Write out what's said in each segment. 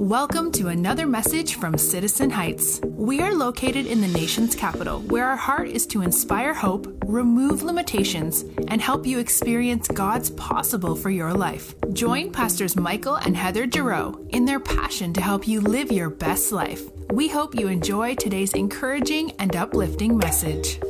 Welcome to another message from Citizen Heights. We are located in the nation's capital, where our heart is to inspire hope, remove limitations, and help you experience God's possible for your life. Join Pastors Michael and Heather Giroux in their passion to help you live your best life. We hope you enjoy today's encouraging and uplifting message.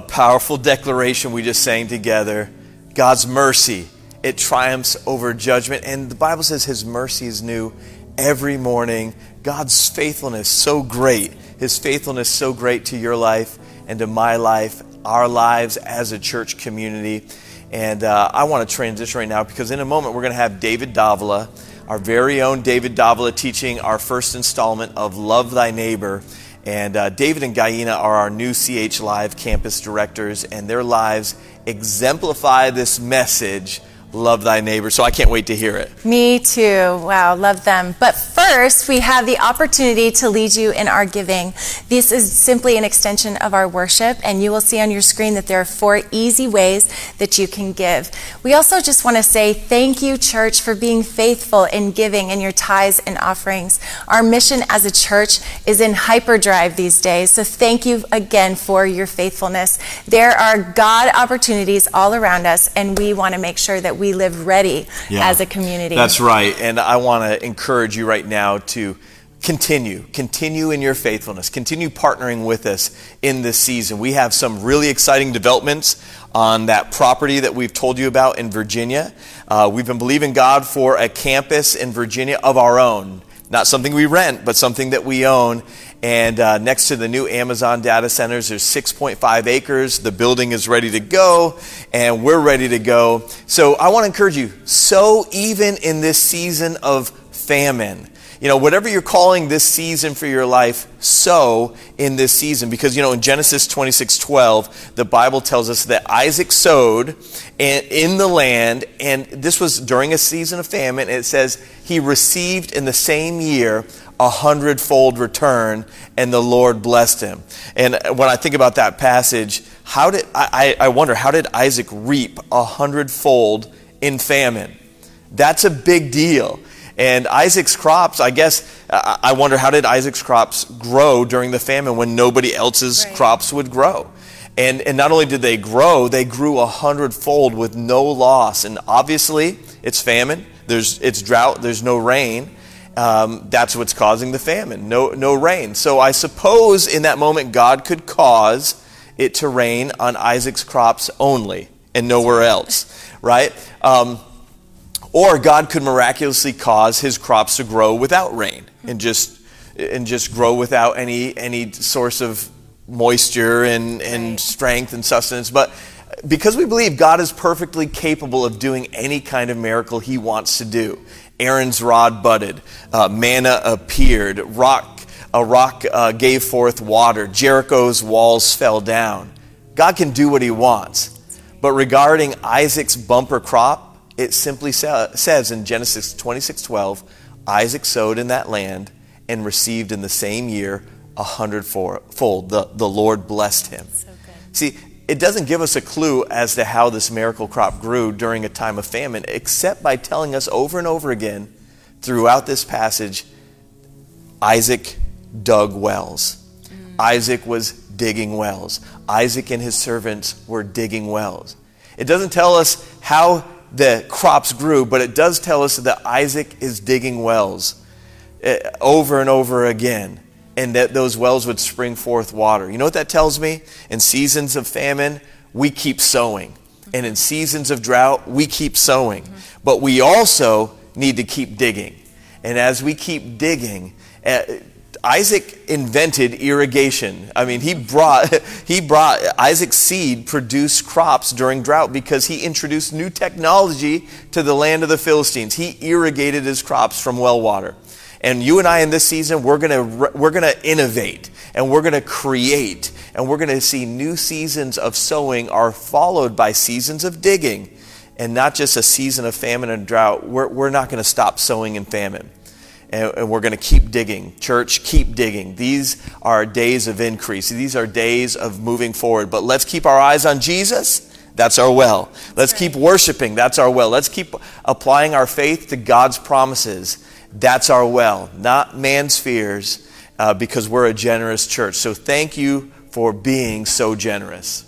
Powerful declaration we just sang together. God's mercy, it triumphs over judgment. And the Bible says his mercy is new every morning. God's faithfulness so great. His faithfulness so great to your life and to my life, our lives as a church community. And uh, I want to transition right now because in a moment we're going to have David Davila, our very own David Davila, teaching our first installment of Love Thy Neighbor. And uh, David and Guyena are our new CH Live campus directors, and their lives exemplify this message love thy neighbor. So I can't wait to hear it. Me too. Wow, love them. But first, we have the opportunity to lead you in our giving. This is simply an extension of our worship, and you will see on your screen that there are four easy ways that you can give. We also just want to say thank you, church, for being faithful in giving in your tithes and offerings. Our mission as a church is in hyperdrive these days, so thank you again for your faithfulness. There are God opportunities all around us, and we want to make sure that we live ready as a community. That's right. And I want to encourage you right now to continue, continue in your faithfulness, continue partnering with us in this season. We have some really exciting developments on that property that we've told you about in Virginia. Uh, we've been believing God for a campus in Virginia of our own. Not something we rent, but something that we own. And uh, next to the new Amazon data centers, there's 6.5 acres. The building is ready to go, and we're ready to go. So I want to encourage you sow even in this season of famine. You know, whatever you're calling this season for your life, sow in this season. Because, you know, in Genesis 26 12, the Bible tells us that Isaac sowed in the land, and this was during a season of famine. It says he received in the same year a hundredfold return, and the Lord blessed him. And when I think about that passage, how did I I wonder how did Isaac reap a hundredfold in famine? That's a big deal. And Isaac's crops, I guess, I wonder how did Isaac's crops grow during the famine when nobody else's Right. crops would grow? And, and not only did they grow, they grew a hundredfold with no loss. And obviously, it's famine. There's, it's drought. There's no rain. Um, that's what's causing the famine. No, no rain. So I suppose in that moment, God could cause it to rain on Isaac's crops only and nowhere else, right? Um, or God could miraculously cause his crops to grow without rain and just and just grow without any any source of moisture and, and strength and sustenance. But because we believe God is perfectly capable of doing any kind of miracle he wants to do. Aaron's rod budded, uh, manna appeared, rock a rock uh, gave forth water, Jericho's walls fell down. God can do what he wants. But regarding Isaac's bumper crop, it simply says in Genesis 26:12, Isaac sowed in that land and received in the same year a hundredfold. The, the Lord blessed him. See, it doesn't give us a clue as to how this miracle crop grew during a time of famine, except by telling us over and over again throughout this passage Isaac dug wells. Mm. Isaac was digging wells. Isaac and his servants were digging wells. It doesn't tell us how the crops grew, but it does tell us that Isaac is digging wells eh, over and over again, and that those wells would spring forth water. You know what that tells me? In seasons of famine, we keep sowing. And in seasons of drought, we keep sowing. But we also need to keep digging. And as we keep digging, eh, Isaac invented irrigation. I mean, he brought, he brought Isaac's seed produced crops during drought because he introduced new technology to the land of the Philistines. He irrigated his crops from well water. And you and I in this season, we're going to we're to innovate and we're going to create and we're going to see new seasons of sowing are followed by seasons of digging and not just a season of famine and drought. We're, we're not going to stop sowing in famine and, and we're going to keep digging. Church, keep digging. These are days of increase. These are days of moving forward. But let's keep our eyes on Jesus. That's our well. Let's keep worshiping. That's our well. Let's keep applying our faith to God's promises. That's our well, not man's fears, uh, because we're a generous church. So thank you for being so generous.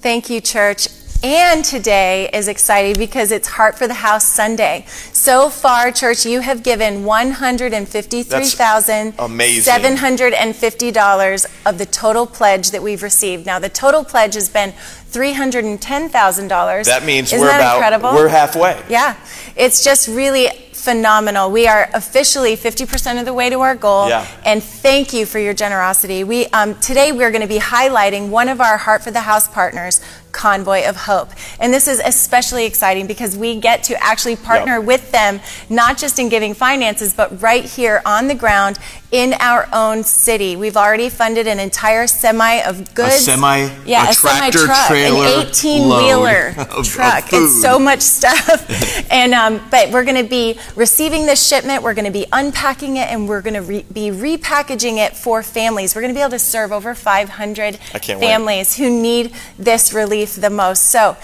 Thank you, church. And today is exciting because it's Heart for the House Sunday. So far, church, you have given $153,750 of the total pledge that we've received. Now, the total pledge has been $310,000. That means Isn't we're that about incredible? we're halfway. Yeah, it's just really phenomenal. We are officially 50% of the way to our goal. Yeah. And thank you for your generosity. We um, today we're going to be highlighting one of our Heart for the House partners, Convoy of Hope. And this is especially exciting because we get to actually partner Yep. with them, not just in giving finances, but right here on the ground in our own city. We've already funded an entire semi of goods. A semi- yeah, a a semi tractor truck, trailer an 18 wheeler of- of truck. food. It's so much stuff. and um, but we're going to be receiving this shipment. We're going to be unpacking it, and we're going to re- be repackaging it for families. We're going to be able to serve over 500 I can't wait. families who need this relief the most. So.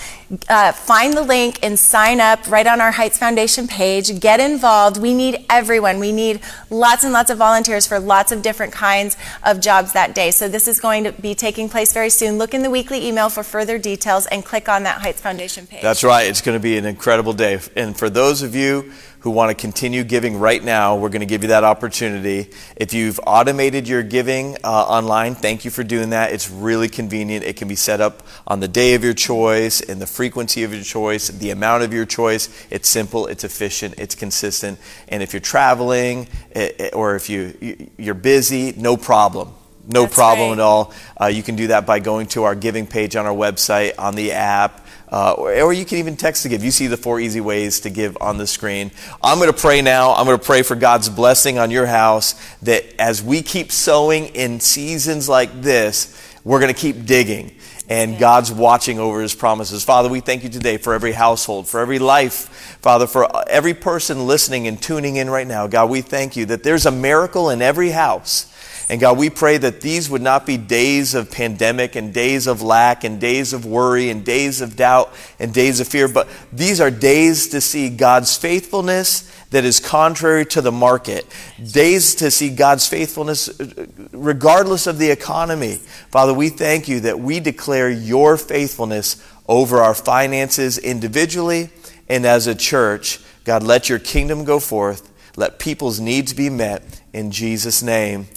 Uh, find the link and sign up right on our Heights Foundation page. Get involved. We need everyone. We need lots and lots of volunteers for lots of different kinds of jobs that day. So, this is going to be taking place very soon. Look in the weekly email for further details and click on that Heights Foundation page. That's right. It's going to be an incredible day. And for those of you who want to continue giving right now, we're going to give you that opportunity. If you've automated your giving uh, online, thank you for doing that. It's really convenient. It can be set up on the day of your choice, in the frequency of your choice, the amount of your choice. It's simple, it's efficient, it's consistent. And if you're traveling eh, eh, or if you, you- you're busy, no problem. No That's problem right. at all. Uh, you can do that by going to our giving page on our website, on the app, uh, or, or you can even text to give. You see the four easy ways to give on the screen. I'm going to pray now. I'm going to pray for God's blessing on your house that as we keep sowing in seasons like this, we're going to keep digging. And God's watching over his promises. Father, we thank you today for every household, for every life. Father, for every person listening and tuning in right now. God, we thank you that there's a miracle in every house. And God, we pray that these would not be days of pandemic and days of lack and days of worry and days of doubt and days of fear, but these are days to see God's faithfulness that is contrary to the market. Days to see God's faithfulness uh, regardless of the economy. Father, we thank you that we declare your faithfulness over our finances individually and as a church. God, let your kingdom go forth. Let people's needs be met in Jesus' name.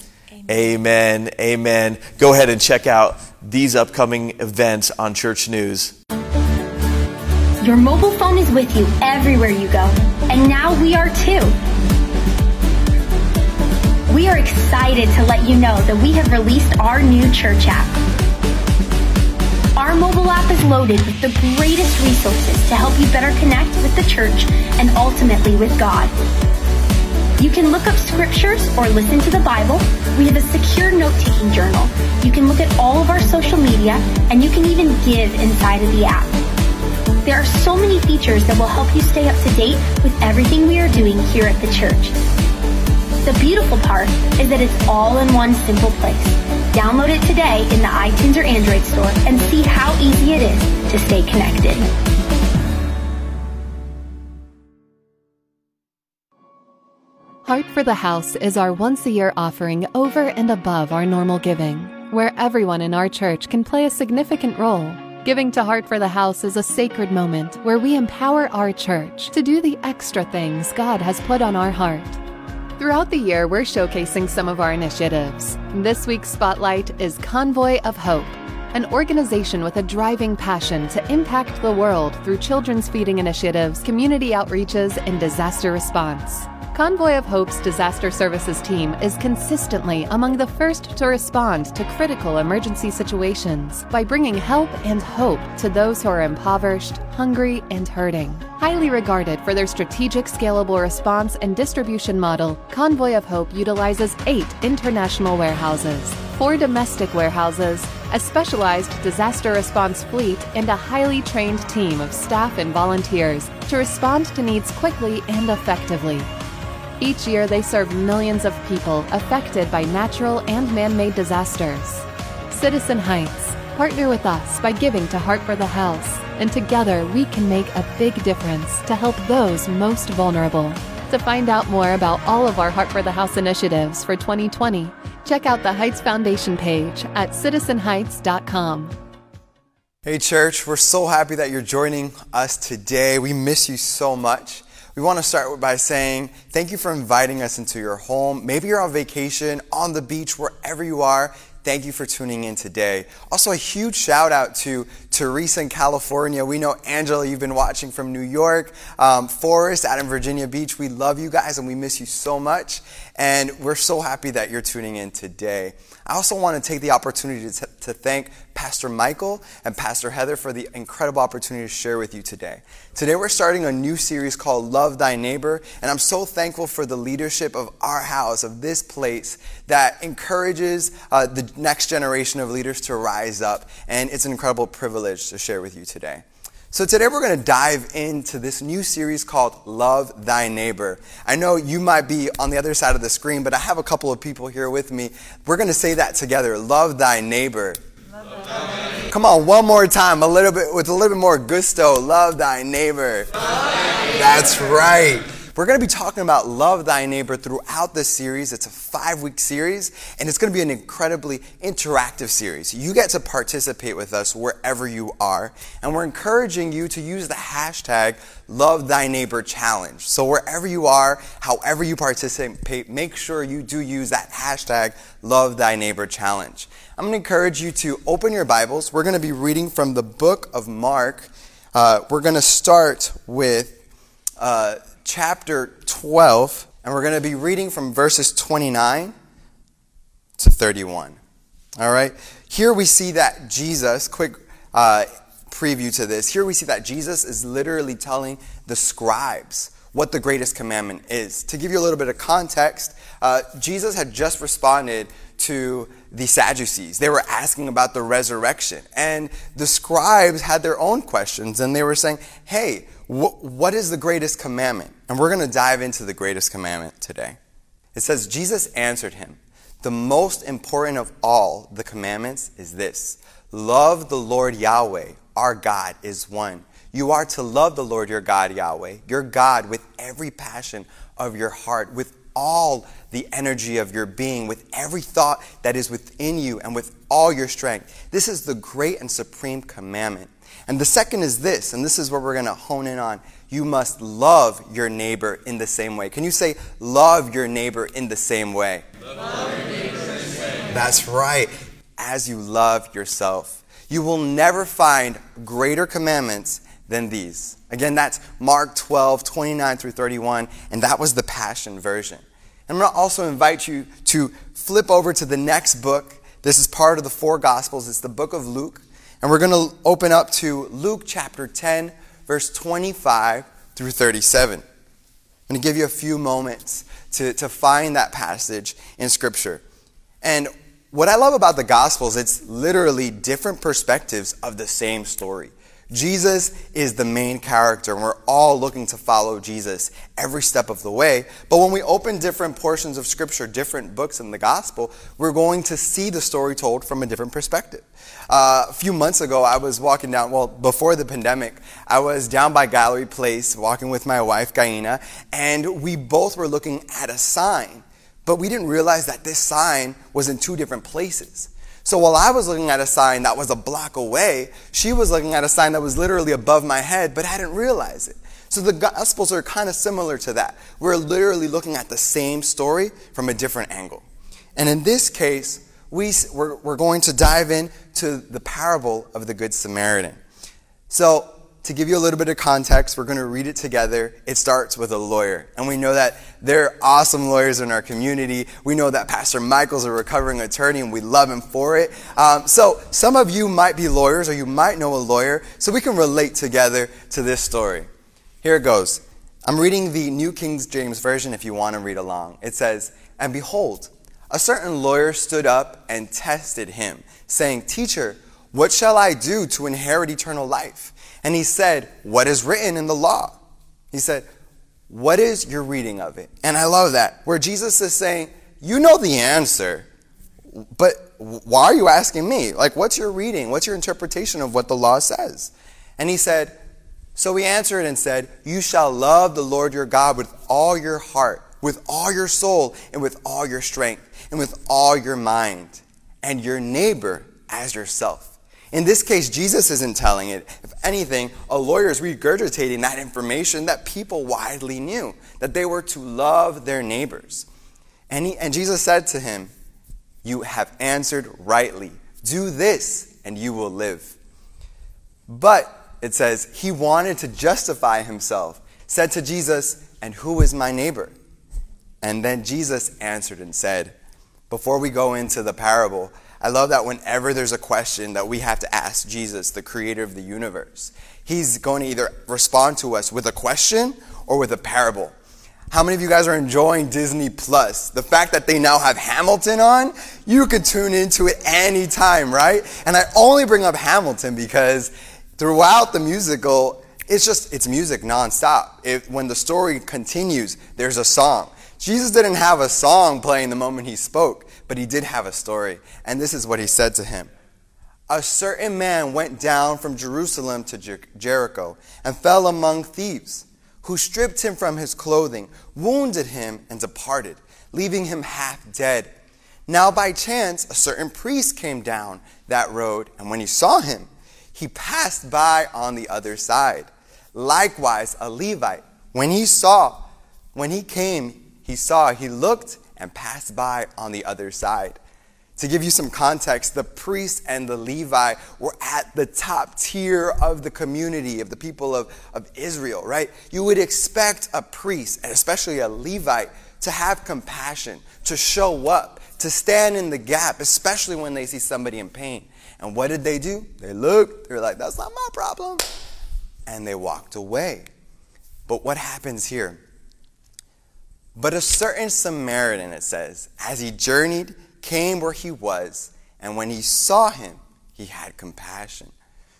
Amen. Amen. Go ahead and check out these upcoming events on Church News. Your mobile phone is with you everywhere you go, and now we are too. We are excited to let you know that we have released our new church app. Our mobile app is loaded with the greatest resources to help you better connect with the church and ultimately with God. You can look up scriptures or listen to the Bible. We have a secure note taking journal. You can look at all of our social media, and you can even give inside of the app. There are so many features that will help you stay up to date with everything we are doing here at the church. The beautiful part is that it's all in one simple place. Download it today in the iTunes or Android store and see how easy it is to stay connected. Heart for the House is our once a year offering over and above our normal giving, where everyone in our church can play a significant role. Giving to Heart for the House is a sacred moment where we empower our church to do the extra things God has put on our heart. Throughout the year, we're showcasing some of our initiatives. This week's spotlight is Convoy of Hope, an organization with a driving passion to impact the world through children's feeding initiatives, community outreaches, and disaster response. Convoy of Hope's disaster services team is consistently among the first to respond to critical emergency situations by bringing help and hope to those who are impoverished, hungry, and hurting. Highly regarded for their strategic, scalable response and distribution model, Convoy of Hope utilizes eight international warehouses, four domestic warehouses, a specialized disaster response fleet, and a highly trained team of staff and volunteers to respond to needs quickly and effectively. Each year, they serve millions of people affected by natural and man made disasters. Citizen Heights, partner with us by giving to Heart for the House, and together we can make a big difference to help those most vulnerable. To find out more about all of our Heart for the House initiatives for 2020, check out the Heights Foundation page at citizenheights.com. Hey, church, we're so happy that you're joining us today. We miss you so much. We want to start by saying thank you for inviting us into your home. Maybe you're on vacation, on the beach, wherever you are. Thank you for tuning in today. Also, a huge shout out to Teresa in California. We know Angela, you've been watching from New York. Um, Forrest out in Virginia Beach. We love you guys and we miss you so much. And we're so happy that you're tuning in today. I also want to take the opportunity to, to thank Pastor Michael and Pastor Heather for the incredible opportunity to share with you today. Today we're starting a new series called Love Thy Neighbor, and I'm so thankful for the leadership of our house, of this place, that encourages uh, the next generation of leaders to rise up, and it's an incredible privilege to share with you today. So, today we're going to dive into this new series called Love Thy Neighbor. I know you might be on the other side of the screen, but I have a couple of people here with me. We're going to say that together Love Thy Neighbor. Come on, one more time, a little bit with a little bit more gusto. Love thy neighbor. That's right. We're going to be talking about love thy neighbor throughout this series. It's a five week series, and it's going to be an incredibly interactive series. You get to participate with us wherever you are, and we're encouraging you to use the hashtag love thy neighbor challenge. So wherever you are, however you participate, make sure you do use that hashtag love thy neighbor challenge. I'm going to encourage you to open your Bibles. We're going to be reading from the book of Mark. Uh, we're going to start with uh, chapter 12, and we're going to be reading from verses 29 to 31. All right? Here we see that Jesus, quick uh, preview to this, here we see that Jesus is literally telling the scribes what the greatest commandment is. To give you a little bit of context, uh, Jesus had just responded to the Sadducees. They were asking about the resurrection. And the scribes had their own questions, and they were saying, hey, wh- what is the greatest commandment? And we're going to dive into the greatest commandment today. It says, Jesus answered him, The most important of all the commandments is this love the Lord Yahweh, our God is one. You are to love the Lord your God, Yahweh, your God, with every passion of your heart, with all the energy of your being, with every thought that is within you, and with all your strength. This is the great and supreme commandment. And the second is this, and this is what we're going to hone in on. You must love your neighbor in the same way. Can you say, love your neighbor in the same way? That's right. As you love yourself. You will never find greater commandments than these. Again, that's Mark 12, 29 through 31, and that was the Passion Version. I'm going to also invite you to flip over to the next book. This is part of the four Gospels, it's the book of Luke. And we're going to open up to Luke chapter 10, verse 25 through 37. I'm going to give you a few moments to, to find that passage in Scripture. And what I love about the Gospels, it's literally different perspectives of the same story. Jesus is the main character, and we're all looking to follow Jesus every step of the way. But when we open different portions of Scripture, different books in the Gospel, we're going to see the story told from a different perspective. Uh, a few months ago, I was walking down, well, before the pandemic, I was down by Gallery Place walking with my wife, Gaina, and we both were looking at a sign, but we didn't realize that this sign was in two different places. So while I was looking at a sign that was a block away, she was looking at a sign that was literally above my head, but I didn't realize it. So the Gospels are kind of similar to that. We're literally looking at the same story from a different angle. And in this case, we, we're, we're going to dive into the parable of the Good Samaritan. So, to give you a little bit of context, we're going to read it together. It starts with a lawyer. And we know that there are awesome lawyers in our community. We know that Pastor Michael's a recovering attorney and we love him for it. Um, so, some of you might be lawyers or you might know a lawyer, so we can relate together to this story. Here it goes. I'm reading the New King James Version if you want to read along. It says, And behold, a certain lawyer stood up and tested him, saying, Teacher, what shall I do to inherit eternal life? And he said, What is written in the law? He said, What is your reading of it? And I love that, where Jesus is saying, You know the answer, but why are you asking me? Like, what's your reading? What's your interpretation of what the law says? And he said, So he answered and said, You shall love the Lord your God with all your heart, with all your soul, and with all your strength, and with all your mind, and your neighbor as yourself. In this case, Jesus isn't telling it. If anything, a lawyer is regurgitating that information that people widely knew that they were to love their neighbors. And, he, and Jesus said to him, You have answered rightly. Do this, and you will live. But it says, He wanted to justify himself, said to Jesus, And who is my neighbor? And then Jesus answered and said, Before we go into the parable, I love that whenever there's a question that we have to ask Jesus, the creator of the universe, he's going to either respond to us with a question or with a parable. How many of you guys are enjoying Disney Plus? The fact that they now have Hamilton on, you could tune into it anytime, right? And I only bring up Hamilton because throughout the musical, it's just it's music nonstop. If, when the story continues, there's a song. Jesus didn't have a song playing the moment he spoke, but he did have a story. And this is what he said to him. A certain man went down from Jerusalem to Jer- Jericho and fell among thieves, who stripped him from his clothing, wounded him, and departed, leaving him half dead. Now, by chance, a certain priest came down that road, and when he saw him, he passed by on the other side. Likewise, a Levite, when he saw, when he came, he saw, he looked and passed by on the other side. To give you some context, the priest and the Levi were at the top tier of the community, of the people of, of Israel, right? You would expect a priest, and especially a Levite, to have compassion, to show up, to stand in the gap, especially when they see somebody in pain. And what did they do? They looked, they were like, that's not my problem. And they walked away. But what happens here? But a certain Samaritan, it says, as he journeyed, came where he was, and when he saw him, he had compassion.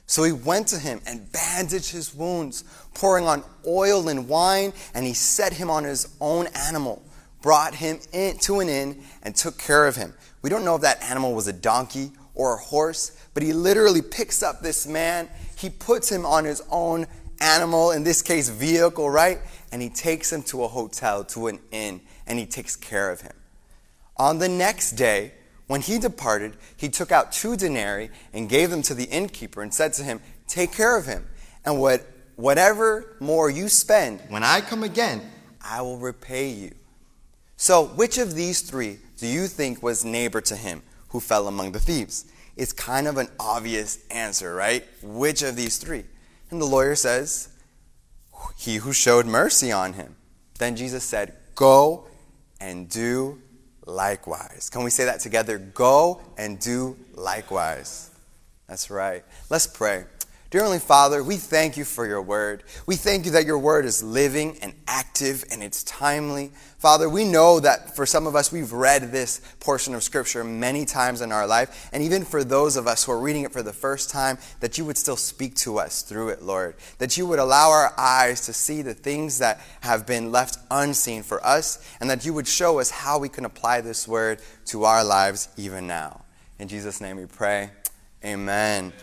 So he went to him and bandaged his wounds, pouring on oil and wine, and he set him on his own animal, brought him in, to an inn, and took care of him. We don't know if that animal was a donkey or a horse, but he literally picks up this man, he puts him on his own animal, in this case, vehicle, right? And he takes him to a hotel, to an inn, and he takes care of him. On the next day, when he departed, he took out two denarii and gave them to the innkeeper and said to him, Take care of him, and what, whatever more you spend, when I come again, I will repay you. So, which of these three do you think was neighbor to him who fell among the thieves? It's kind of an obvious answer, right? Which of these three? And the lawyer says, He who showed mercy on him. Then Jesus said, Go and do likewise. Can we say that together? Go and do likewise. That's right. Let's pray. Dear Heavenly Father, we thank you for your word. We thank you that your word is living and active and it's timely. Father, we know that for some of us, we've read this portion of Scripture many times in our life. And even for those of us who are reading it for the first time, that you would still speak to us through it, Lord. That you would allow our eyes to see the things that have been left unseen for us, and that you would show us how we can apply this word to our lives even now. In Jesus' name we pray. Amen.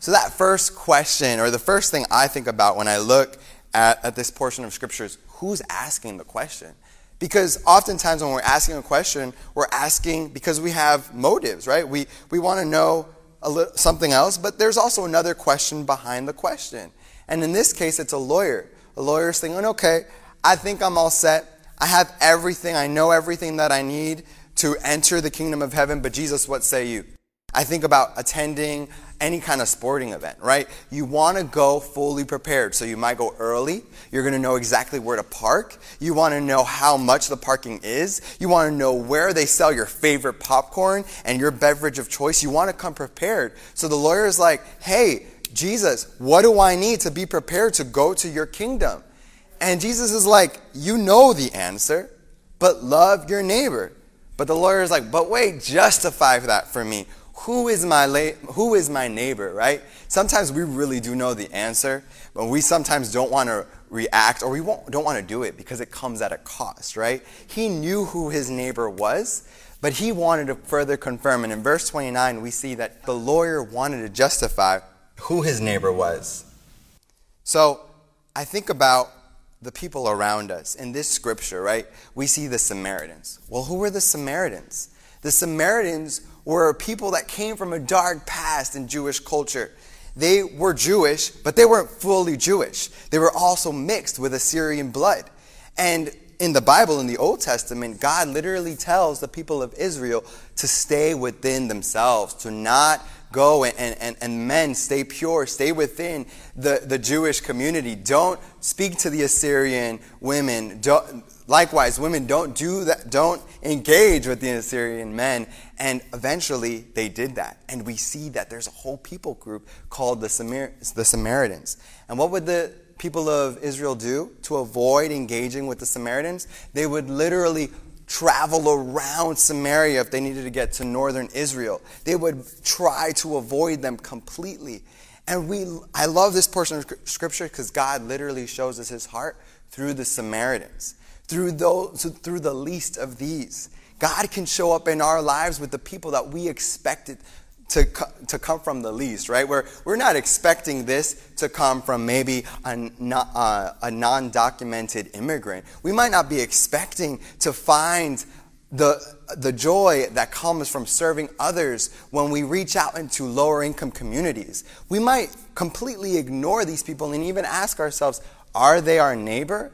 So, that first question, or the first thing I think about when I look at, at this portion of Scripture is who's asking the question? Because oftentimes when we're asking a question, we're asking because we have motives, right? We, we want to know something else, but there's also another question behind the question. And in this case, it's a lawyer. A lawyer's thinking, okay, I think I'm all set. I have everything. I know everything that I need to enter the kingdom of heaven. But Jesus, what say you? I think about attending any kind of sporting event, right? You want to go fully prepared. So you might go early. You're going to know exactly where to park. You want to know how much the parking is. You want to know where they sell your favorite popcorn and your beverage of choice. You want to come prepared. So the lawyer is like, hey, Jesus, what do I need to be prepared to go to your kingdom? And Jesus is like, you know the answer, but love your neighbor. But the lawyer is like, but wait, justify that for me who is my la- who is my neighbor right? Sometimes we really do know the answer but we sometimes don't want to react or we don't want to do it because it comes at a cost right? He knew who his neighbor was but he wanted to further confirm. And in verse 29 we see that the lawyer wanted to justify who his neighbor was. So i think about the people around us in this scripture right? We see the samaritans. Well who were the samaritans? The samaritans were people that came from a dark past in Jewish culture. They were Jewish, but they weren't fully Jewish. They were also mixed with Assyrian blood. And in the Bible, in the Old Testament, God literally tells the people of Israel to stay within themselves, to not go and, and, and men stay pure, stay within the, the Jewish community. Don't speak to the Assyrian women. Don't, likewise, women don't do that, don't engage with the Assyrian men. And eventually they did that. And we see that there's a whole people group called the, Samar- the Samaritans. And what would the people of Israel do to avoid engaging with the Samaritans? They would literally travel around Samaria if they needed to get to northern Israel. They would try to avoid them completely. And we I love this portion of scripture because God literally shows us his heart through the Samaritans, through those through the least of these. God can show up in our lives with the people that we expected to, to come from the least, right? We're, we're not expecting this to come from maybe a, uh, a non documented immigrant. We might not be expecting to find the, the joy that comes from serving others when we reach out into lower income communities. We might completely ignore these people and even ask ourselves, are they our neighbor?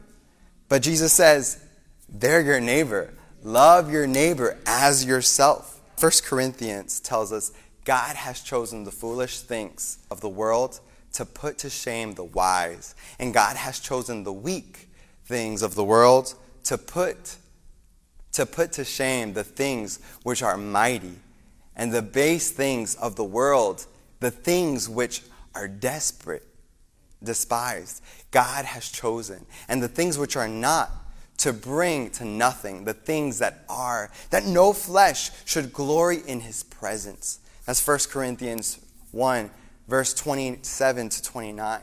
But Jesus says, they're your neighbor. Love your neighbor as yourself. 1 Corinthians tells us God has chosen the foolish things of the world to put to shame the wise, and God has chosen the weak things of the world to put to put to shame the things which are mighty, and the base things of the world, the things which are desperate, despised. God has chosen, and the things which are not to bring to nothing the things that are, that no flesh should glory in his presence. That's 1 Corinthians 1, verse 27 to 29.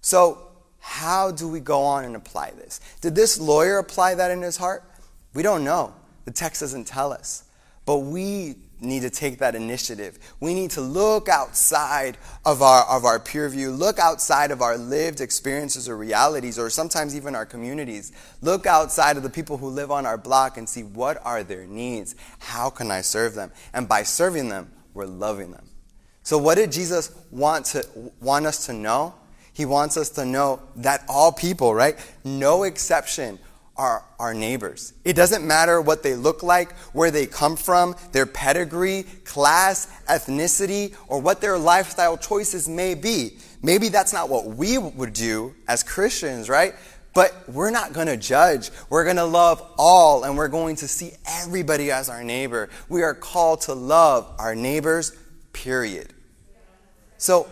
So, how do we go on and apply this? Did this lawyer apply that in his heart? We don't know. The text doesn't tell us. But we need to take that initiative. We need to look outside of our, of our peer view, look outside of our lived experiences or realities, or sometimes even our communities. Look outside of the people who live on our block and see what are their needs. How can I serve them? And by serving them, we're loving them. So what did Jesus want to want us to know? He wants us to know that all people, right? No exception are our neighbors. It doesn't matter what they look like, where they come from, their pedigree, class, ethnicity, or what their lifestyle choices may be. Maybe that's not what we would do as Christians, right? But we're not going to judge. We're going to love all, and we're going to see everybody as our neighbor. We are called to love our neighbors, period. So,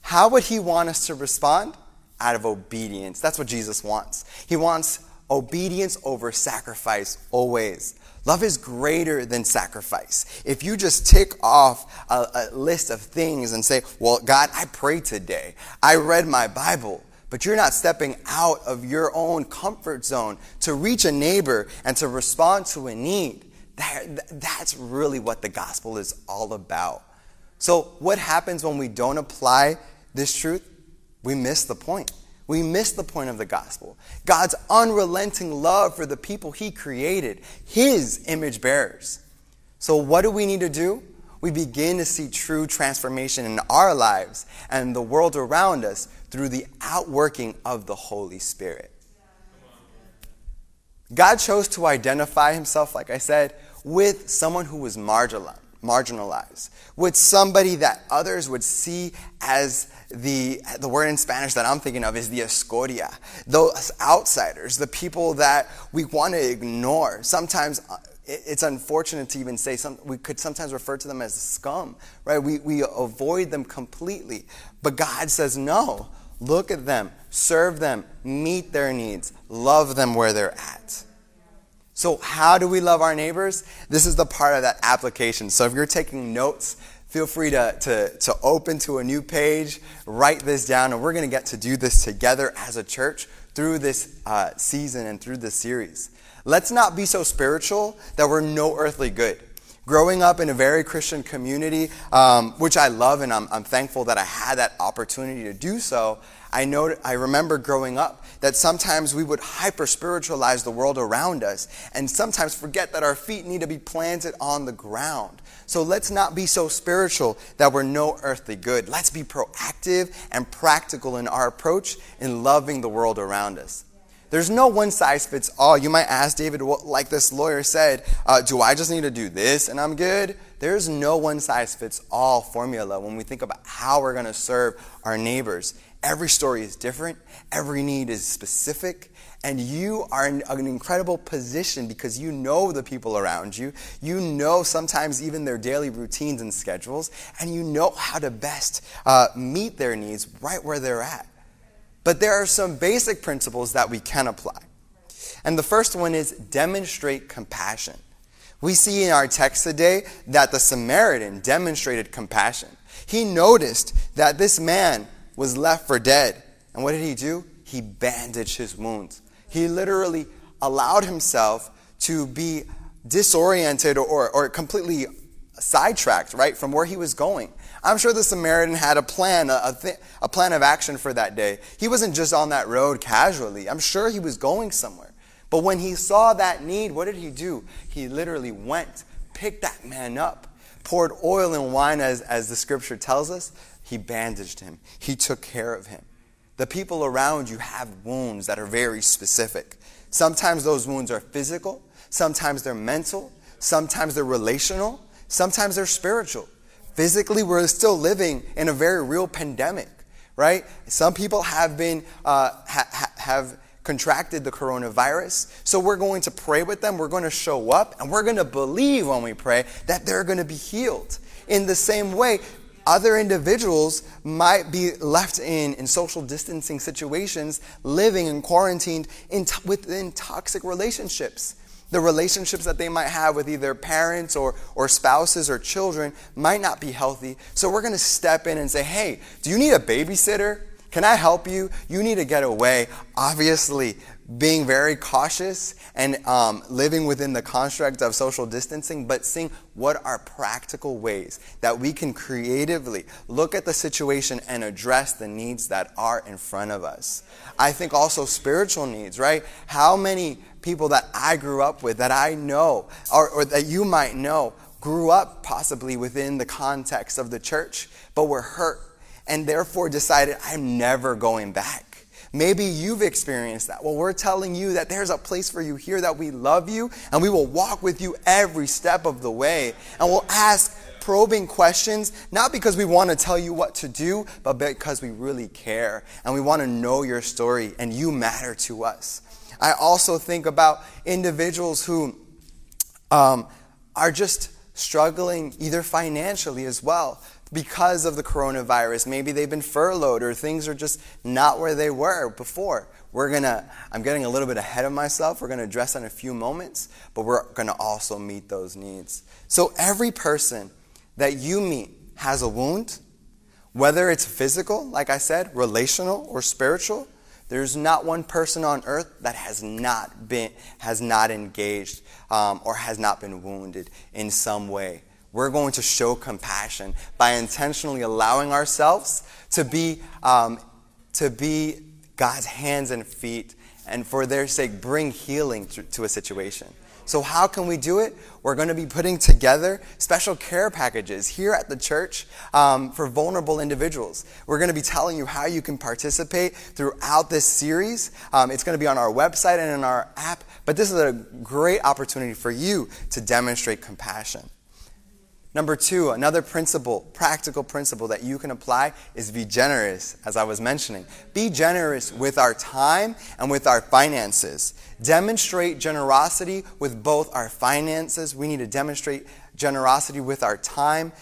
how would he want us to respond? Out of obedience. That's what Jesus wants. He wants obedience over sacrifice always. Love is greater than sacrifice. If you just tick off a, a, list of things and say, Well, God, I prayed today, I read my Bible, but you're not stepping out of your own comfort zone to reach a neighbor and to respond to a need, that, that's really what the gospel is all about. So, what happens when we don't apply this truth? We miss the point. We miss the point of the gospel. God's unrelenting love for the people He created, His image bearers. So, what do we need to do? We begin to see true transformation in our lives and the world around us through the outworking of the Holy Spirit. God chose to identify Himself, like I said, with someone who was marginalized with somebody that others would see as the, the word in Spanish that I'm thinking of is the escoria, those outsiders, the people that we want to ignore. Sometimes uh, it's unfortunate to even say some, we could sometimes refer to them as scum, right? We, we avoid them completely. But God says, no, look at them, serve them, meet their needs, love them where they're at. So, how do we love our neighbors? This is the part of that application. So, if you're taking notes, feel free to, to, to open to a new page, write this down, and we're going to get to do this together as a church through this uh, season and through this series. Let's not be so spiritual that we're no earthly good. Growing up in a very Christian community, um, which I love and I'm, I'm thankful that I had that opportunity to do so, I know I remember growing up that sometimes we would hyper spiritualize the world around us and sometimes forget that our feet need to be planted on the ground. So let's not be so spiritual that we're no earthly good. Let's be proactive and practical in our approach in loving the world around us. There's no one size fits all. You might ask David, well, like this lawyer said, uh, do I just need to do this and I'm good? There's no one size fits all formula when we think about how we're going to serve our neighbors. Every story is different, every need is specific, and you are in an incredible position because you know the people around you. You know sometimes even their daily routines and schedules, and you know how to best uh, meet their needs right where they're at. But there are some basic principles that we can apply. And the first one is demonstrate compassion. We see in our text today that the Samaritan demonstrated compassion. He noticed that this man was left for dead. And what did he do? He bandaged his wounds. He literally allowed himself to be disoriented or, or completely sidetracked, right, from where he was going. I'm sure the Samaritan had a plan, a, a, th- a plan of action for that day. He wasn't just on that road casually. I'm sure he was going somewhere. But when he saw that need, what did he do? He literally went, picked that man up, poured oil and wine, as, as the scripture tells us. He bandaged him, he took care of him. The people around you have wounds that are very specific. Sometimes those wounds are physical, sometimes they're mental, sometimes they're relational, sometimes they're spiritual. Physically, we're still living in a very real pandemic, right? Some people have been uh, ha- ha- have contracted the coronavirus, so we're going to pray with them. We're going to show up, and we're going to believe when we pray that they're going to be healed. In the same way, other individuals might be left in, in social distancing situations, living and quarantined in t- within toxic relationships. The relationships that they might have with either parents or, or spouses or children might not be healthy. So we're going to step in and say, hey, do you need a babysitter? Can I help you? You need to get away. Obviously, being very cautious and um, living within the construct of social distancing, but seeing what are practical ways that we can creatively look at the situation and address the needs that are in front of us. I think also spiritual needs, right? How many people that I grew up with, that I know, or, or that you might know, grew up possibly within the context of the church, but were hurt and therefore decided, I'm never going back. Maybe you've experienced that. Well, we're telling you that there's a place for you here, that we love you, and we will walk with you every step of the way. And we'll ask probing questions, not because we want to tell you what to do, but because we really care. And we want to know your story, and you matter to us. I also think about individuals who um, are just struggling either financially as well because of the coronavirus. Maybe they've been furloughed or things are just not where they were before. We're gonna, I'm getting a little bit ahead of myself. We're gonna address that in a few moments, but we're gonna also meet those needs. So every person that you meet has a wound, whether it's physical, like I said, relational, or spiritual. There's not one person on earth that has not been, has not engaged, um, or has not been wounded in some way we're going to show compassion by intentionally allowing ourselves to be, um, to be God's hands and feet, and for their sake, bring healing to, to a situation. So, how can we do it? We're going to be putting together special care packages here at the church um, for vulnerable individuals. We're going to be telling you how you can participate throughout this series. Um, it's going to be on our website and in our app, but this is a great opportunity for you to demonstrate compassion. Number two, another principle, practical principle that you can apply is be generous, as I was mentioning. Be generous with our time and with our finances. Demonstrate generosity with both our finances. We need to demonstrate generosity with our time.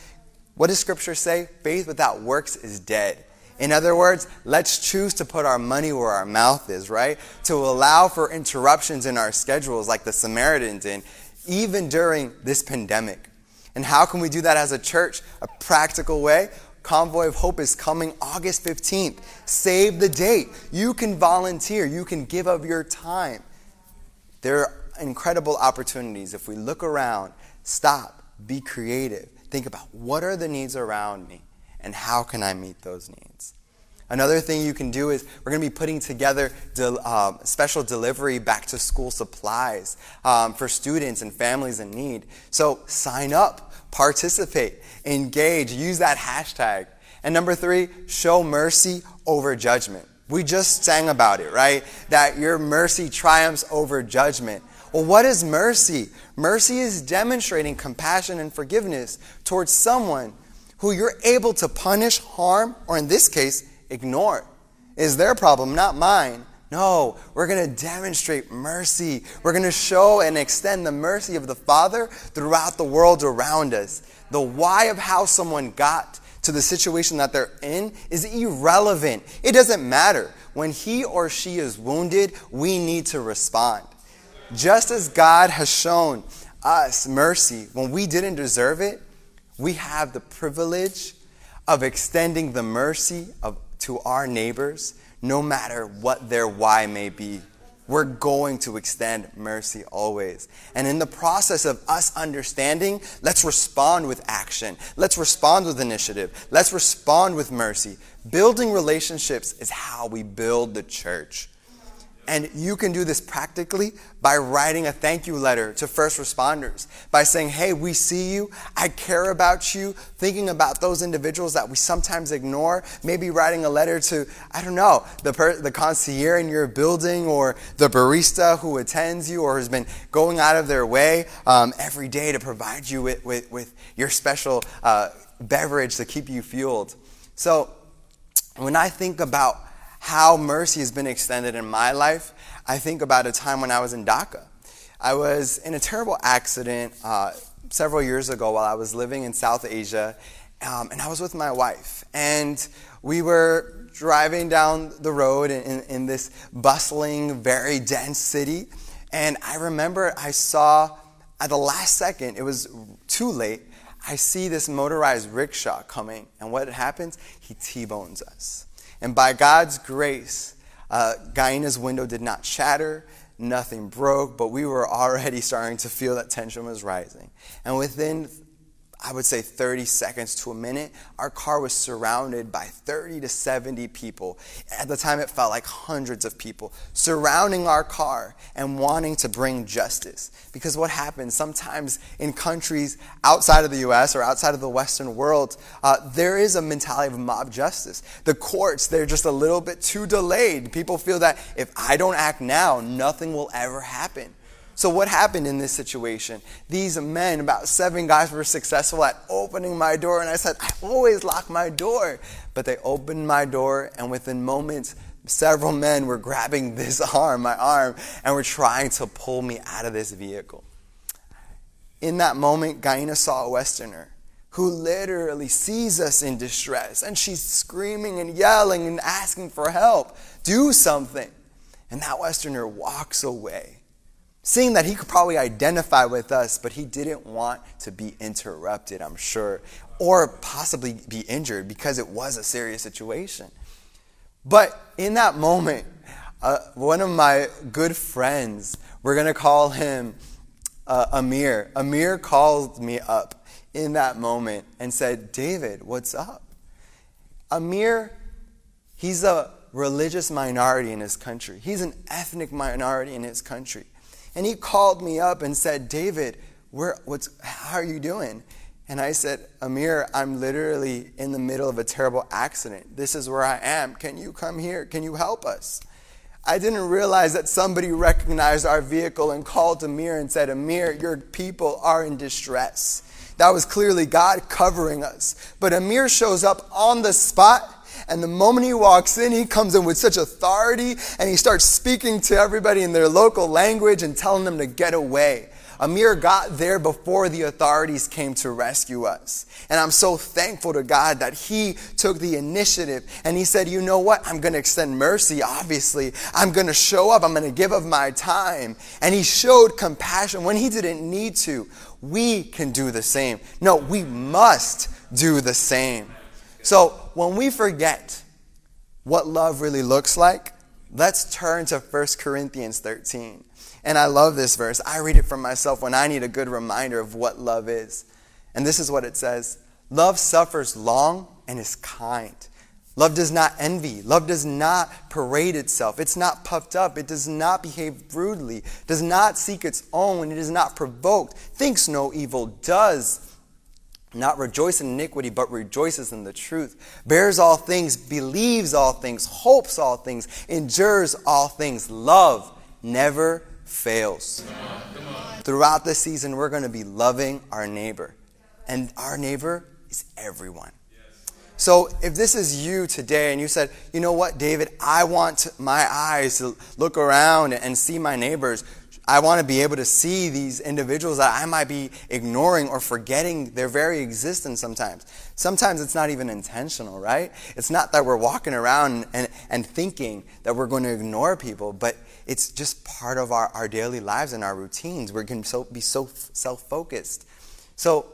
What does Scripture say? Faith without works is dead. In other words, let's choose to put our money where our mouth is, right? To allow for interruptions in our schedules like the Samaritan did, even during this pandemic. And how can we do that as a church? A practical way. Convoy of Hope is coming August 15th. Save the date. You can volunteer, you can give of your time. There are incredible opportunities. If we look around, stop, be creative. Think about what are the needs around me and how can I meet those needs? Another thing you can do is we're going to be putting together del- um, special delivery back to school supplies um, for students and families in need. So sign up, participate, engage, use that hashtag. And number three, show mercy over judgment. We just sang about it, right? That your mercy triumphs over judgment. Well, what is mercy? Mercy is demonstrating compassion and forgiveness towards someone who you're able to punish, harm, or in this case, ignore. Is their problem, not mine. No, we're going to demonstrate mercy. We're going to show and extend the mercy of the Father throughout the world around us. The why of how someone got to the situation that they're in is irrelevant. It doesn't matter. When he or she is wounded, we need to respond. Just as God has shown us mercy when we didn't deserve it, we have the privilege of extending the mercy of, to our neighbors, no matter what their why may be. We're going to extend mercy always. And in the process of us understanding, let's respond with action. Let's respond with initiative. Let's respond with mercy. Building relationships is how we build the church. And you can do this practically by writing a thank you letter to first responders, by saying, Hey, we see you. I care about you. Thinking about those individuals that we sometimes ignore. Maybe writing a letter to, I don't know, the, per- the concierge in your building or the barista who attends you or has been going out of their way um, every day to provide you with, with, with your special uh, beverage to keep you fueled. So when I think about how mercy has been extended in my life, I think about a time when I was in Dhaka. I was in a terrible accident uh, several years ago while I was living in South Asia, um, and I was with my wife. And we were driving down the road in, in, in this bustling, very dense city. And I remember I saw at the last second, it was too late, I see this motorized rickshaw coming. And what happens? He T bones us. And by God's grace, uh, Guyana's window did not shatter, nothing broke, but we were already starting to feel that tension was rising. And within, I would say, 30 seconds to a minute, our car was surrounded by 30 to 70 people. At the time, it felt like hundreds of people surrounding our car and wanting to bring justice. Because what happens sometimes in countries outside of the US or outside of the Western world, uh, there is a mentality of mob justice. The courts, they're just a little bit too delayed. People feel that if I don't act now, nothing will ever happen. So, what happened in this situation? These men, about seven guys, were successful at opening my door, and I said, I always lock my door. But they opened my door, and within moments, several men were grabbing this arm, my arm, and were trying to pull me out of this vehicle. In that moment, Gaina saw a Westerner who literally sees us in distress, and she's screaming and yelling and asking for help. Do something. And that Westerner walks away seeing that he could probably identify with us, but he didn't want to be interrupted, I'm sure, or possibly be injured because it was a serious situation. But in that moment, uh, one of my good friends, we're going to call him uh, Amir. Amir called me up in that moment and said, David, what's up? Amir, he's a religious minority in his country, he's an ethnic minority in his country. And he called me up and said, David, where, what's, how are you doing? And I said, Amir, I'm literally in the middle of a terrible accident. This is where I am. Can you come here? Can you help us? I didn't realize that somebody recognized our vehicle and called Amir and said, Amir, your people are in distress. That was clearly God covering us. But Amir shows up on the spot and the moment he walks in, he comes in with such authority and he starts speaking to everybody in their local language and telling them to get away. Amir got there before the authorities came to rescue us. And I'm so thankful to God that He took the initiative and He said, You know what? I'm going to extend mercy, obviously. I'm going to show up. I'm going to give of my time. And He showed compassion when He didn't need to. We can do the same. No, we must do the same. So when we forget what love really looks like, let's turn to 1 Corinthians 13. And I love this verse. I read it for myself when I need a good reminder of what love is. And this is what it says Love suffers long and is kind. Love does not envy. Love does not parade itself. It's not puffed up. It does not behave rudely, does not seek its own. It is not provoked, thinks no evil, does not rejoice in iniquity, but rejoices in the truth, bears all things, believes all things, hopes all things, endures all things. Love never fails. Throughout this season, we're going to be loving our neighbor, and our neighbor is everyone. So, if this is you today and you said, you know what, David, I want my eyes to look around and see my neighbors, I want to be able to see these individuals that I might be ignoring or forgetting their very existence sometimes. Sometimes it's not even intentional, right? It's not that we're walking around and, and thinking that we're going to ignore people, but it's just part of our, our daily lives and our routines. We can so, be so self focused. So,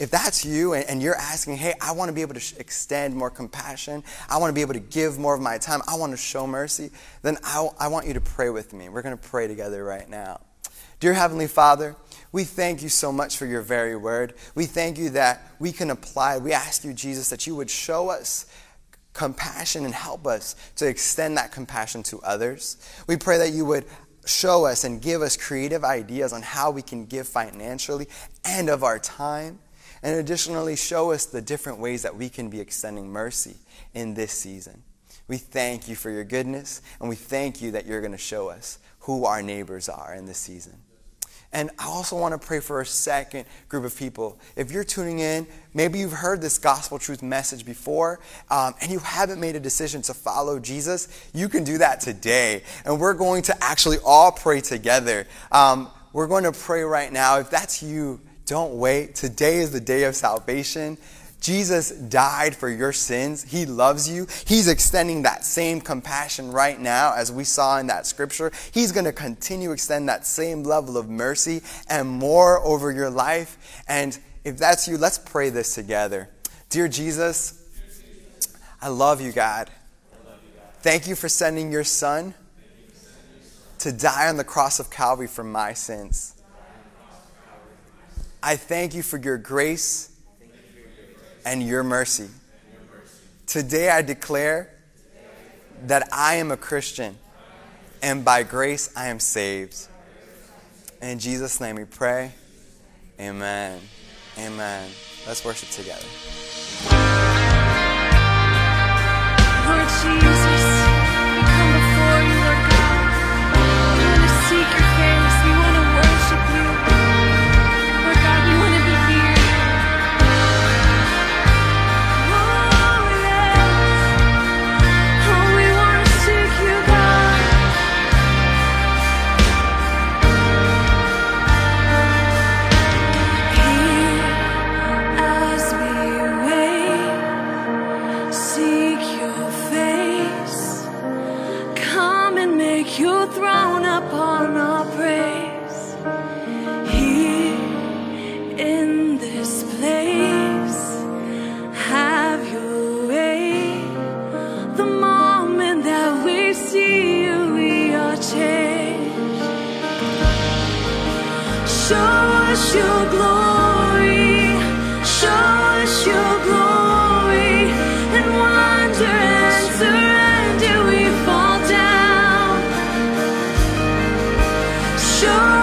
if that's you and, you're asking, hey, I want to be able to extend more compassion, I want to be able to give more of my time, I want to show mercy, then I, I want you to pray with me. We're going to pray together right now. Dear Heavenly Father, we thank you so much for your very word. We thank you that we can apply. We ask you, Jesus, that you would show us compassion and help us to extend that compassion to others. We pray that you would show us and give us creative ideas on how we can give financially and of our time. And additionally, show us the different ways that we can be extending mercy in this season. We thank you for your goodness, and we thank you that you're going to show us who our neighbors are in this season. And I also want to pray for a second group of people. If you're tuning in, maybe you've heard this gospel truth message before, um, and you haven't made a decision to follow Jesus, you can do that today. And we're going to actually all pray together. Um, we're going to pray right now. If that's you, don't wait. Today is the day of salvation. Jesus died for your sins. He loves you. He's extending that same compassion right now, as we saw in that scripture. He's going to continue to extend that same level of mercy and more over your life. And if that's you, let's pray this together. Dear Jesus, I love you, God. Thank you for sending your son to die on the cross of Calvary for my sins. I thank you for your grace and your mercy. Today I declare that I am a Christian and by grace I am saved. In Jesus' name we pray. Amen. Amen. Let's worship together. sure.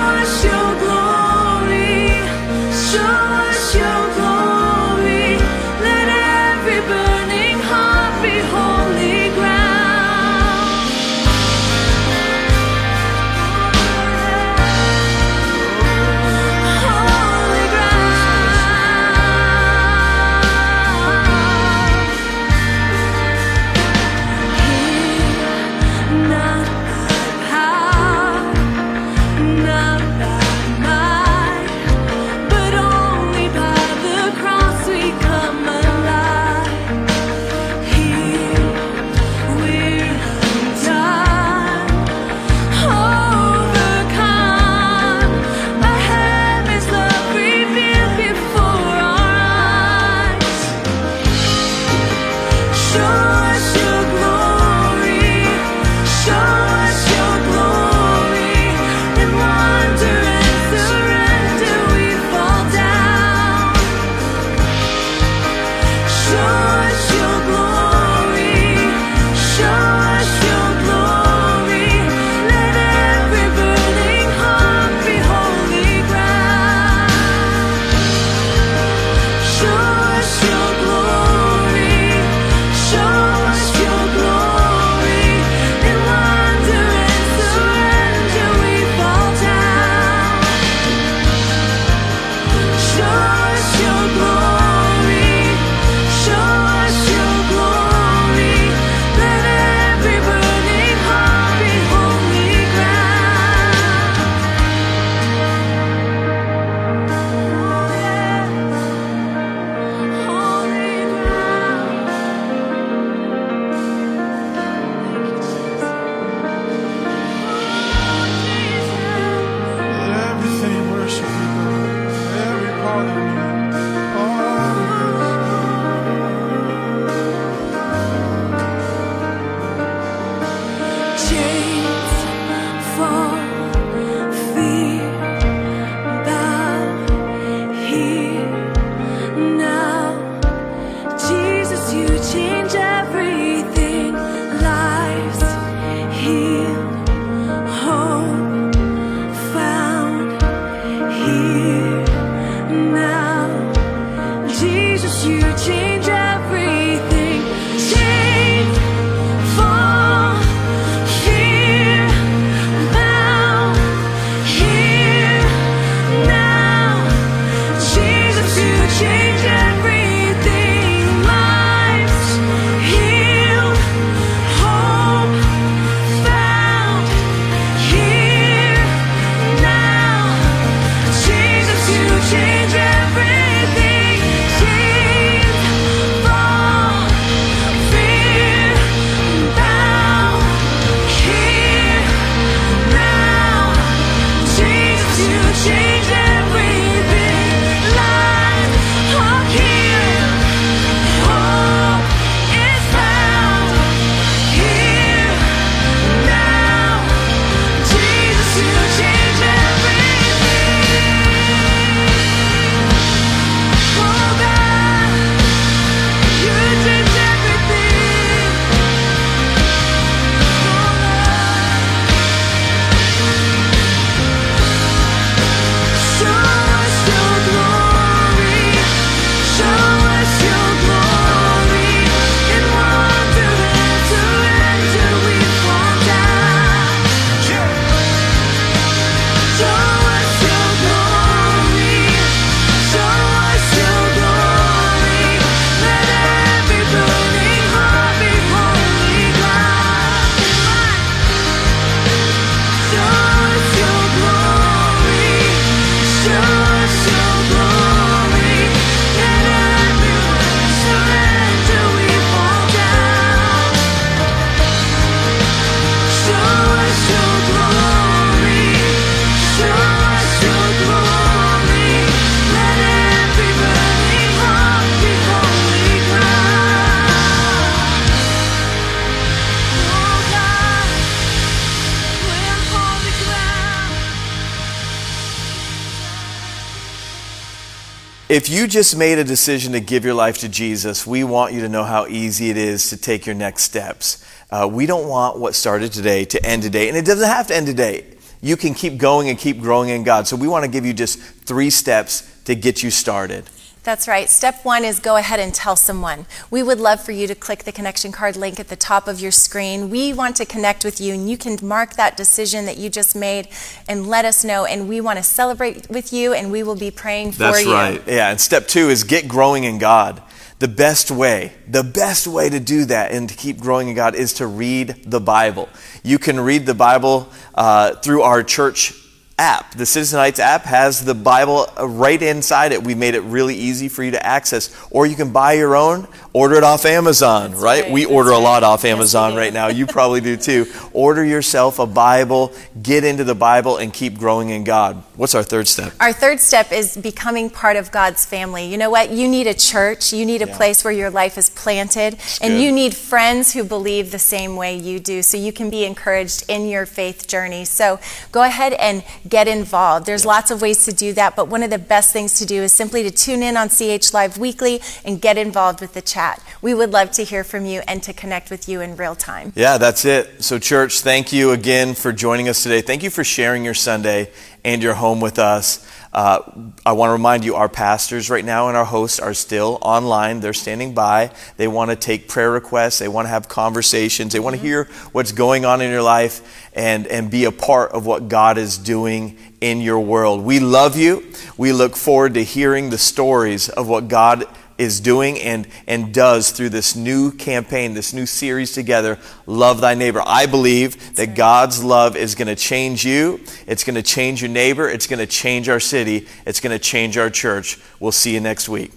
If you just made a decision to give your life to Jesus, we want you to know how easy it is to take your next steps. Uh, we don't want what started today to end today, and it doesn't have to end today. You can keep going and keep growing in God. So we want to give you just three steps to get you started. That's right. Step one is go ahead and tell someone. We would love for you to click the connection card link at the top of your screen. We want to connect with you, and you can mark that decision that you just made and let us know. And we want to celebrate with you, and we will be praying for That's you. right. Yeah, and step two is get growing in God. The best way, the best way to do that and to keep growing in God is to read the Bible. You can read the Bible uh, through our church app. The Citizen Heights app has the Bible uh, right inside it. We made it really easy for you to access. Or you can buy your own, order it off Amazon, right? right, We that's order a lot off Amazon do. right now. You probably do too. Order yourself a Bible, get into the Bible, and keep growing in God. What's our third step? Our third step is becoming part of God's family. You know what? You need a church. You need a Yeah. place where your life is planted. and good. you need friends who believe the same way you do so you can be encouraged in your faith journey. So go ahead and get involved. There's lots of ways to do that, but one of the best things to do is simply to tune in on CH Live Weekly and get involved with the chat. We would love to hear from you and to connect with you in real time. Yeah, that's it. So, church, thank you again for joining us today. Thank you for sharing your Sunday and your home with us. Uh, I want to remind you, our pastors right now and our hosts are still online. They're standing by. They want to take prayer requests. They want to have conversations. They want to hear what's going on in your life and, and be a part of what God is doing in your world. We love you. We look forward to hearing the stories of what God is doing and, and does through this new campaign, this new series together, Love Thy Neighbor. I believe that God's love is going to change you, it's going to change your neighbor, it's going to change our city, it's going to change our church. We'll see you next week.